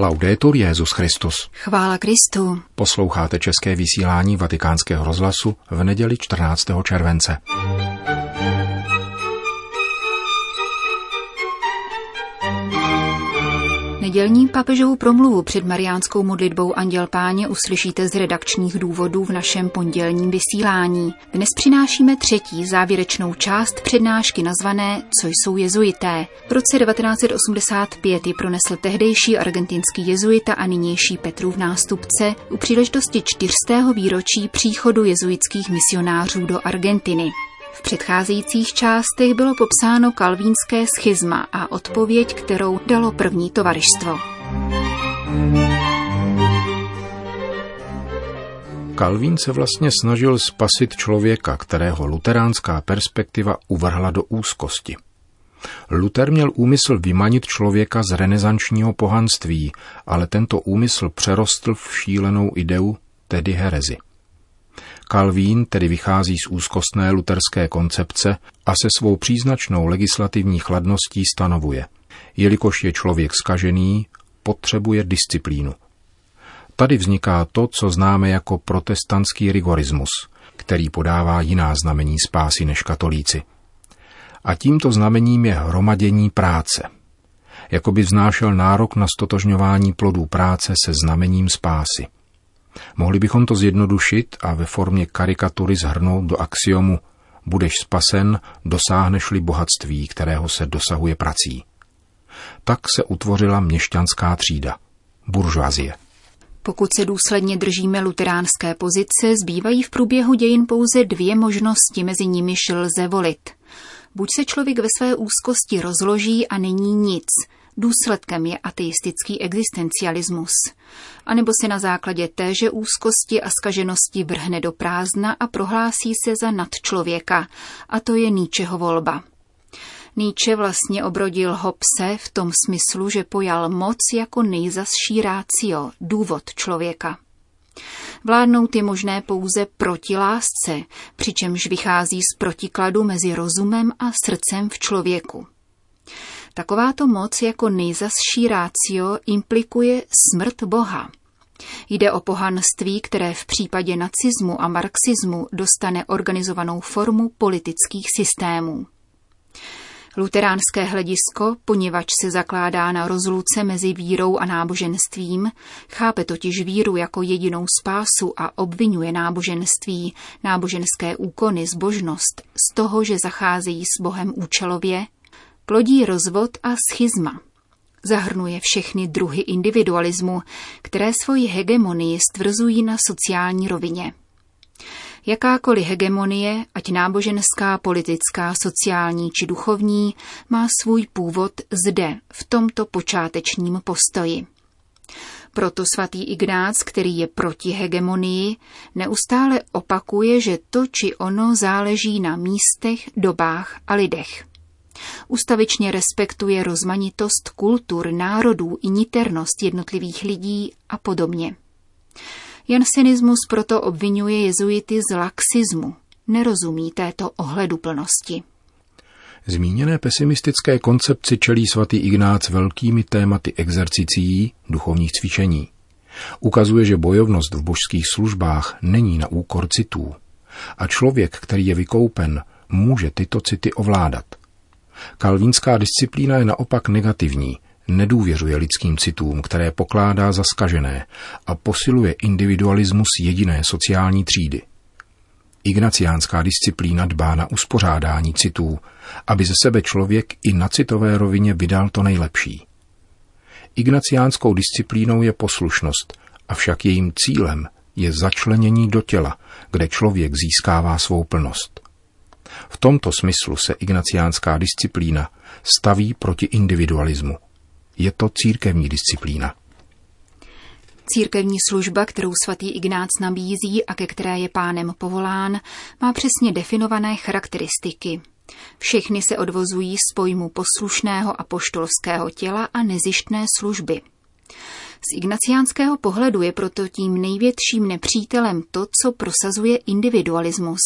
Laudetur Jezus Christus. Chvála Kristu. Posloucháte české vysílání Vatikánského rozhlasu v neděli 14. července. Nedělní papežovu promluvu před mariánskou modlitbou Anděl Páně uslyšíte z redakčních důvodů v našem pondělním vysílání. Dnes přinášíme třetí závěrečnou část přednášky nazvané Co jsou jezuité. V roce 1985 ji pronesl tehdejší argentinský jezuita a nynější Petrův nástupce u příležitosti čtyřstého výročí příchodu jezuitských misionářů do Argentiny. V předcházejících částech bylo popsáno kalvínské schizma a odpověď, kterou dalo první tovaristvo. Kalvín se vlastně snažil spasit člověka, kterého luteránská perspektiva uvrhla do úzkosti. Luther měl úmysl vymanit člověka z renesančního pohanství, ale tento úmysl přerostl v šílenou ideu, tedy herezi. Kalvín tedy vychází z úzkostné luterské koncepce a se svou příznačnou legislativní chladností stanovuje, jelikož je člověk skažený, potřebuje disciplínu. Tady vzniká to, co známe jako protestantský rigorismus, který podává jiná znamení spásy než katolíci. A tímto znamením je hromadění práce. Jakoby vznášel nárok na stotožňování plodů práce se znamením spásy. Mohli bychom to zjednodušit a ve formě karikatury zhrnout do axiomu budeš spasen, dosáhneš-li bohatství, kterého se dosahuje prací. Tak se utvořila měšťanská třída, buržoazie. Pokud se důsledně držíme luteránské pozice, zbývají v průběhu dějin pouze dvě možnosti, mezi nimiž lze volit. Buď se člověk ve své úzkosti rozloží a není nic – Důsledkem je ateistický existencialismus. A nebo se na základě téže úzkosti a skaženosti vrhne do prázdna a prohlásí se za nadčlověka. A to je Níčeho volba. Nietzsche vlastně obrodil Hobse v tom smyslu, že pojal moc jako nejzasší rácio, důvod člověka. Vládnout je možné pouze proti lásce, přičemž vychází z protikladu mezi rozumem a srdcem v člověku. Takováto moc jako nejzasší rácio implikuje smrt Boha. Jde o pohanství, které v případě nacismu a marxismu dostane organizovanou formu politických systémů. Luteránské hledisko, poněvadž se zakládá na rozluce mezi vírou a náboženstvím, chápe totiž víru jako jedinou spásu a obvinuje náboženství, náboženské úkony, zbožnost z toho, že zacházejí s Bohem účelově, plodí rozvod a schizma. Zahrnuje všechny druhy individualismu, které svoji hegemonii stvrzují na sociální rovině. Jakákoliv hegemonie, ať náboženská, politická, sociální či duchovní, má svůj původ zde, v tomto počátečním postoji. Proto svatý Ignác, který je proti hegemonii, neustále opakuje, že to či ono záleží na místech, dobách a lidech. Ustavičně respektuje rozmanitost kultur, národů i niternost jednotlivých lidí a podobně. Jansenismus proto obvinuje jezuity z laxismu. Nerozumí této ohleduplnosti. Zmíněné pesimistické koncepci čelí svatý Ignác velkými tématy exercicí, duchovních cvičení. Ukazuje, že bojovnost v božských službách není na úkor citů. A člověk, který je vykoupen, může tyto city ovládat. Kalvínská disciplína je naopak negativní, nedůvěřuje lidským citům, které pokládá za skažené a posiluje individualismus jediné sociální třídy. Ignaciánská disciplína dbá na uspořádání citů, aby ze sebe člověk i na citové rovině vydal to nejlepší. Ignaciánskou disciplínou je poslušnost, avšak jejím cílem je začlenění do těla, kde člověk získává svou plnost. V tomto smyslu se ignaciánská disciplína staví proti individualismu. Je to církevní disciplína. Církevní služba, kterou svatý Ignác nabízí a ke které je pánem povolán, má přesně definované charakteristiky. Všechny se odvozují z pojmu poslušného a poštolského těla a nezištné služby. Z ignaciánského pohledu je proto tím největším nepřítelem to, co prosazuje individualismus,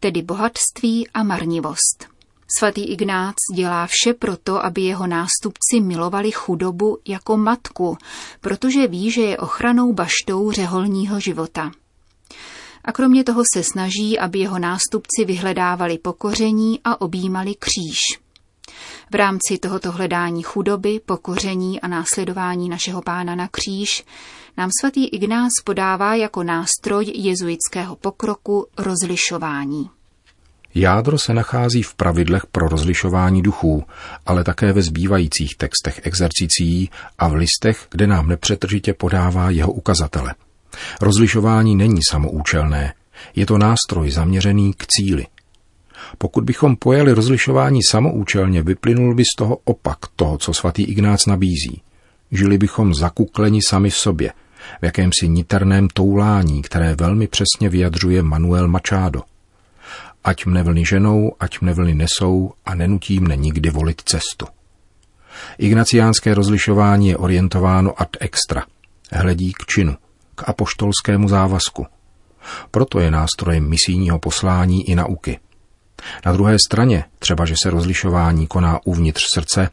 tedy bohatství a marnivost. Svatý Ignác dělá vše proto, aby jeho nástupci milovali chudobu jako matku, protože ví, že je ochranou baštou řeholního života. A kromě toho se snaží, aby jeho nástupci vyhledávali pokoření a objímali kříž. V rámci tohoto hledání chudoby, pokoření a následování našeho pána na kříž nám svatý Ignác podává jako nástroj jezuitského pokroku rozlišování. Jádro se nachází v pravidlech pro rozlišování duchů, ale také ve zbývajících textech exercicí a v listech, kde nám nepřetržitě podává jeho ukazatele. Rozlišování není samoučelné, je to nástroj zaměřený k cíli. Pokud bychom pojeli rozlišování samoučelně, vyplynul by z toho opak toho, co svatý Ignác nabízí. Žili bychom zakukleni sami v sobě, v jakémsi niterném toulání, které velmi přesně vyjadřuje Manuel Machado – Ať mne vlny ženou, ať mne vlny nesou a nenutí mne nikdy volit cestu. Ignaciánské rozlišování je orientováno ad extra. Hledí k činu, k apoštolskému závazku. Proto je nástrojem misijního poslání i nauky. Na druhé straně, třeba že se rozlišování koná uvnitř srdce,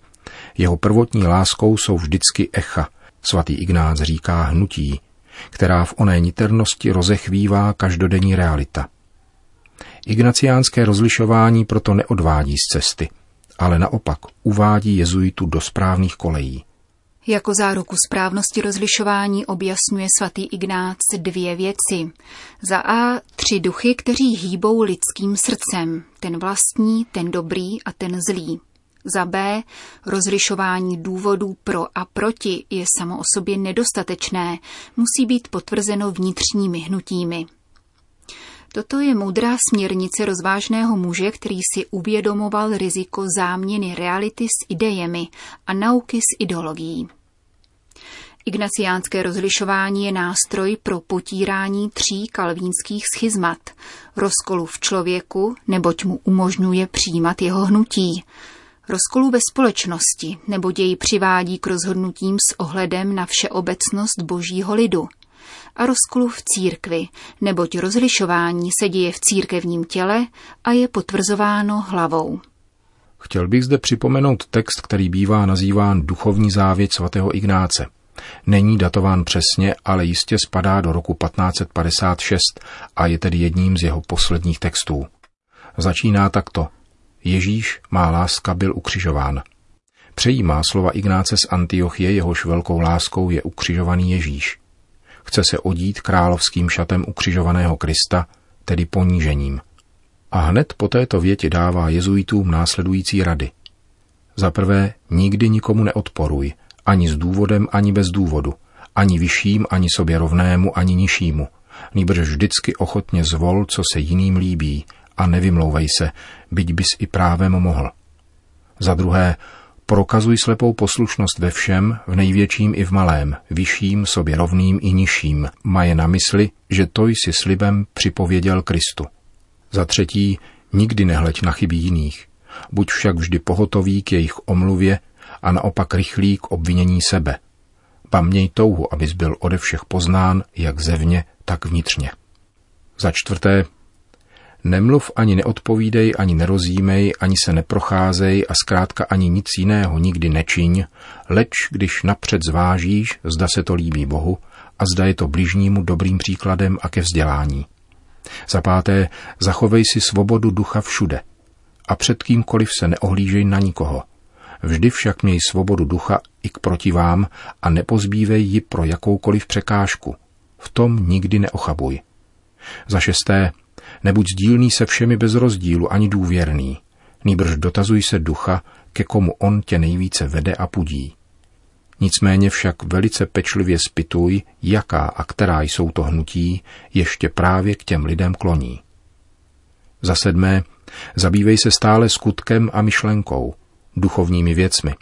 jeho prvotní láskou jsou vždycky echa, svatý Ignác říká hnutí, která v oné niternosti rozechvívá každodenní realita – Ignaciánské rozlišování proto neodvádí z cesty, ale naopak uvádí jezuitu do správných kolejí. Jako záruku správnosti rozlišování objasňuje svatý Ignác dvě věci. Za A tři duchy, kteří hýbou lidským srdcem, ten vlastní, ten dobrý a ten zlý. Za B rozlišování důvodů pro a proti je samo o sobě nedostatečné, musí být potvrzeno vnitřními hnutími. Toto je moudrá směrnice rozvážného muže, který si uvědomoval riziko záměny reality s idejemi a nauky s ideologií. Ignaciánské rozlišování je nástroj pro potírání tří kalvínských schizmat. Rozkolu v člověku, neboť mu umožňuje přijímat jeho hnutí. Rozkolu ve společnosti, neboť jej přivádí k rozhodnutím s ohledem na všeobecnost božího lidu – a rozkolu v církvi, neboť rozlišování se děje v církevním těle a je potvrzováno hlavou. Chtěl bych zde připomenout text, který bývá nazýván duchovní závěť svatého Ignáce. Není datován přesně, ale jistě spadá do roku 1556 a je tedy jedním z jeho posledních textů. Začíná takto. Ježíš, má láska, byl ukřižován. Přejímá slova Ignáce z Antiochie, jehož velkou láskou je ukřižovaný Ježíš. Chce se odít královským šatem ukřižovaného Krista, tedy ponížením. A hned po této větě dává jezuitům následující rady. Za prvé, nikdy nikomu neodporuj, ani s důvodem, ani bez důvodu, ani vyšším, ani sobě rovnému, ani nižšímu. Nýbrž vždycky ochotně zvol, co se jiným líbí, a nevymlouvej se, byť bys i právem mohl. Za druhé, Prokazuj slepou poslušnost ve všem, v největším i v malém, vyšším, sobě rovným i nižším. Maje na mysli, že to jsi slibem připověděl Kristu. Za třetí, nikdy nehleď na chyby jiných. Buď však vždy pohotový k jejich omluvě a naopak rychlý k obvinění sebe. Ba měj touhu, abys byl ode všech poznán, jak zevně, tak vnitřně. Za čtvrté, Nemluv ani neodpovídej, ani nerozjímej, ani se neprocházej a zkrátka ani nic jiného nikdy nečiň, leč když napřed zvážíš, zda se to líbí Bohu a zda je to bližnímu dobrým příkladem a ke vzdělání. Za páté, zachovej si svobodu ducha všude a před kýmkoliv se neohlížej na nikoho. Vždy však měj svobodu ducha i k protivám a nepozbívej ji pro jakoukoliv překážku. V tom nikdy neochabuj. Za šesté, Nebuď sdílný se všemi bez rozdílu ani důvěrný. Nýbrž dotazuj se ducha, ke komu on tě nejvíce vede a pudí. Nicméně však velice pečlivě spituj, jaká a která jsou to hnutí, ještě právě k těm lidem kloní. Za sedmé, zabývej se stále skutkem a myšlenkou, duchovními věcmi.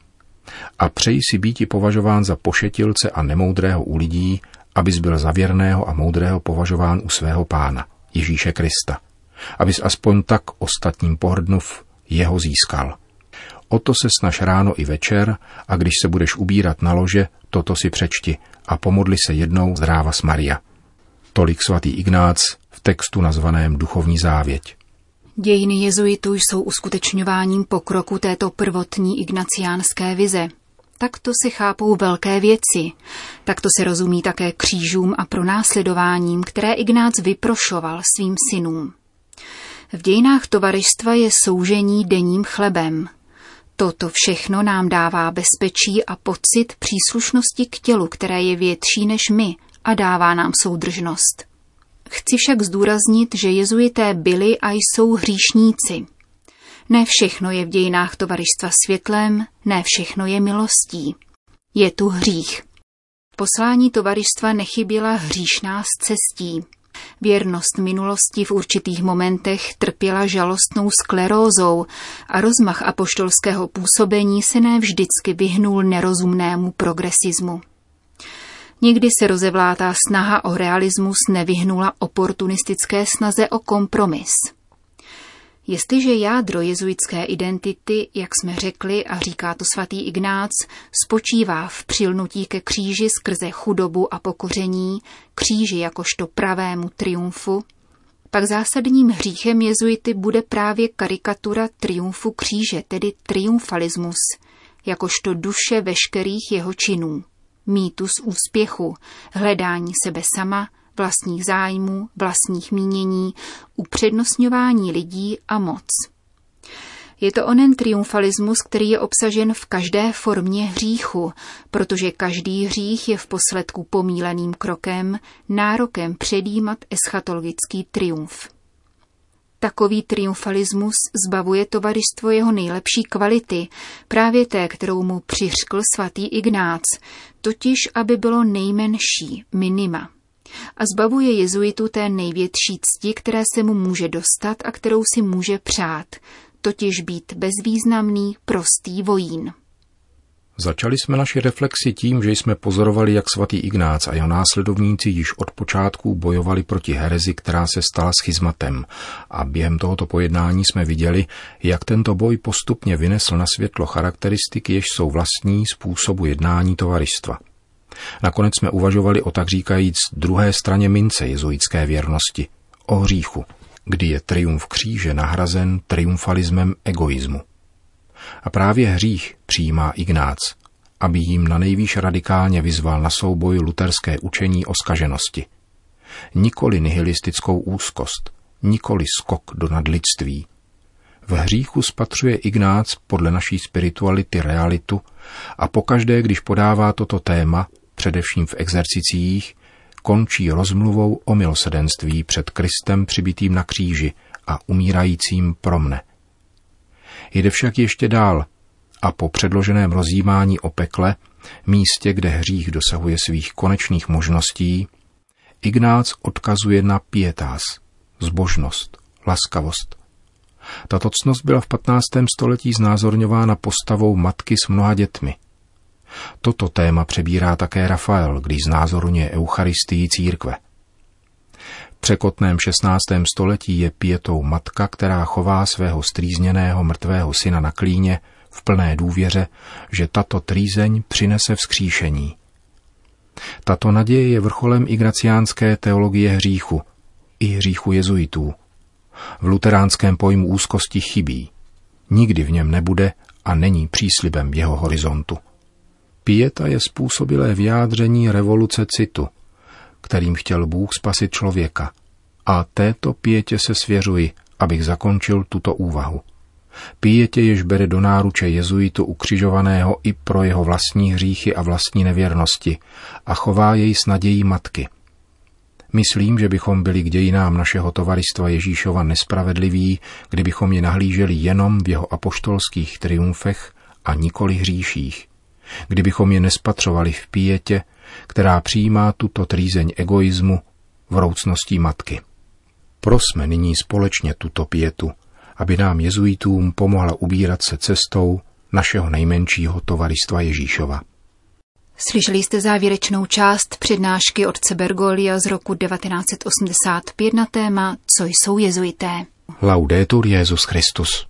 A přeji si býti považován za pošetilce a nemoudrého u lidí, abys byl za věrného a moudrého považován u svého pána. Ježíše Krista, abys aspoň tak ostatním pohrdnov jeho získal. O to se snaž ráno i večer a když se budeš ubírat na lože, toto si přečti a pomodli se jednou zdráva s Maria. Tolik svatý Ignác v textu nazvaném Duchovní závěť. Dějiny jezuitů jsou uskutečňováním pokroku této prvotní ignaciánské vize. Takto se chápou velké věci. Takto se rozumí také křížům a pronásledováním, které Ignác vyprošoval svým synům. V dějinách tovaristva je soužení denním chlebem. Toto všechno nám dává bezpečí a pocit příslušnosti k tělu, které je větší než my a dává nám soudržnost. Chci však zdůraznit, že jezuité byli a jsou hříšníci. Ne všechno je v dějinách tovaristva světlem, ne všechno je milostí. Je tu hřích. Poslání tovaristva nechyběla hříšná z cestí. Věrnost minulosti v určitých momentech trpěla žalostnou sklerózou a rozmach apoštolského působení se ne vždycky vyhnul nerozumnému progresismu. Někdy se rozevlátá snaha o realismus nevyhnula oportunistické snaze o kompromis. Jestliže jádro jezuitské identity, jak jsme řekli a říká to svatý Ignác, spočívá v přilnutí ke kříži skrze chudobu a pokoření, kříži jakožto pravému triumfu, pak zásadním hříchem jezuity bude právě karikatura triumfu kříže, tedy triumfalismus, jakožto duše veškerých jeho činů mýtus úspěchu, hledání sebe sama, vlastních zájmů, vlastních mínění, upřednostňování lidí a moc. Je to onen triumfalismus, který je obsažen v každé formě hříchu, protože každý hřích je v posledku pomíleným krokem, nárokem předjímat eschatologický triumf. Takový triumfalismus zbavuje tovaristvo jeho nejlepší kvality, právě té, kterou mu přiřkl svatý Ignác, totiž aby bylo nejmenší, minima. A zbavuje jezuitu té největší cti, které se mu může dostat a kterou si může přát, totiž být bezvýznamný, prostý vojín. Začali jsme naši reflexi tím, že jsme pozorovali, jak svatý Ignác a jeho následovníci již od počátku bojovali proti herezi, která se stala schizmatem. A během tohoto pojednání jsme viděli, jak tento boj postupně vynesl na světlo charakteristiky, jež jsou vlastní způsobu jednání tovaristva. Nakonec jsme uvažovali o tak říkajíc druhé straně mince jezuitské věrnosti, o hříchu, kdy je triumf kříže nahrazen triumfalismem egoismu. A právě hřích přijímá Ignác, aby jim na nejvýš radikálně vyzval na souboj luterské učení o skaženosti. Nikoli nihilistickou úzkost, nikoli skok do nadlidství. V hříchu spatřuje Ignác podle naší spirituality realitu a pokaždé, když podává toto téma, především v exercicích, končí rozmluvou o milosedenství před Kristem přibitým na kříži a umírajícím pro mne. Jde však ještě dál a po předloženém rozjímání o pekle, místě, kde hřích dosahuje svých konečných možností, Ignác odkazuje na pietás, zbožnost, laskavost. Tato cnost byla v 15. století znázorňována postavou matky s mnoha dětmi. Toto téma přebírá také Rafael, když znázorňuje Eucharistii církve – překotném 16. století je pětou matka, která chová svého strýzněného mrtvého syna na klíně v plné důvěře, že tato trýzeň přinese vzkříšení. Tato naděje je vrcholem ignaciánské teologie hříchu, i hříchu jezuitů. V luteránském pojmu úzkosti chybí. Nikdy v něm nebude a není příslibem jeho horizontu. Pieta je způsobilé vyjádření revoluce citu – kterým chtěl Bůh spasit člověka. A této pětě se svěřuji, abych zakončil tuto úvahu. Píjetě jež bere do náruče jezuitu ukřižovaného i pro jeho vlastní hříchy a vlastní nevěrnosti a chová jej s nadějí matky. Myslím, že bychom byli k dějinám našeho tovaristva Ježíšova nespravedliví, kdybychom je nahlíželi jenom v jeho apoštolských triumfech a nikoli hříších. Kdybychom je nespatřovali v píjetě, která přijímá tuto trýzeň egoismu vroucností matky. Prosme nyní společně tuto pětu, aby nám jezuitům pomohla ubírat se cestou našeho nejmenšího tovaristva Ježíšova. Slyšeli jste závěrečnou část přednášky otce Bergolia z roku 1985 na téma Co jsou jezuité. Laudetur Jezus Christus.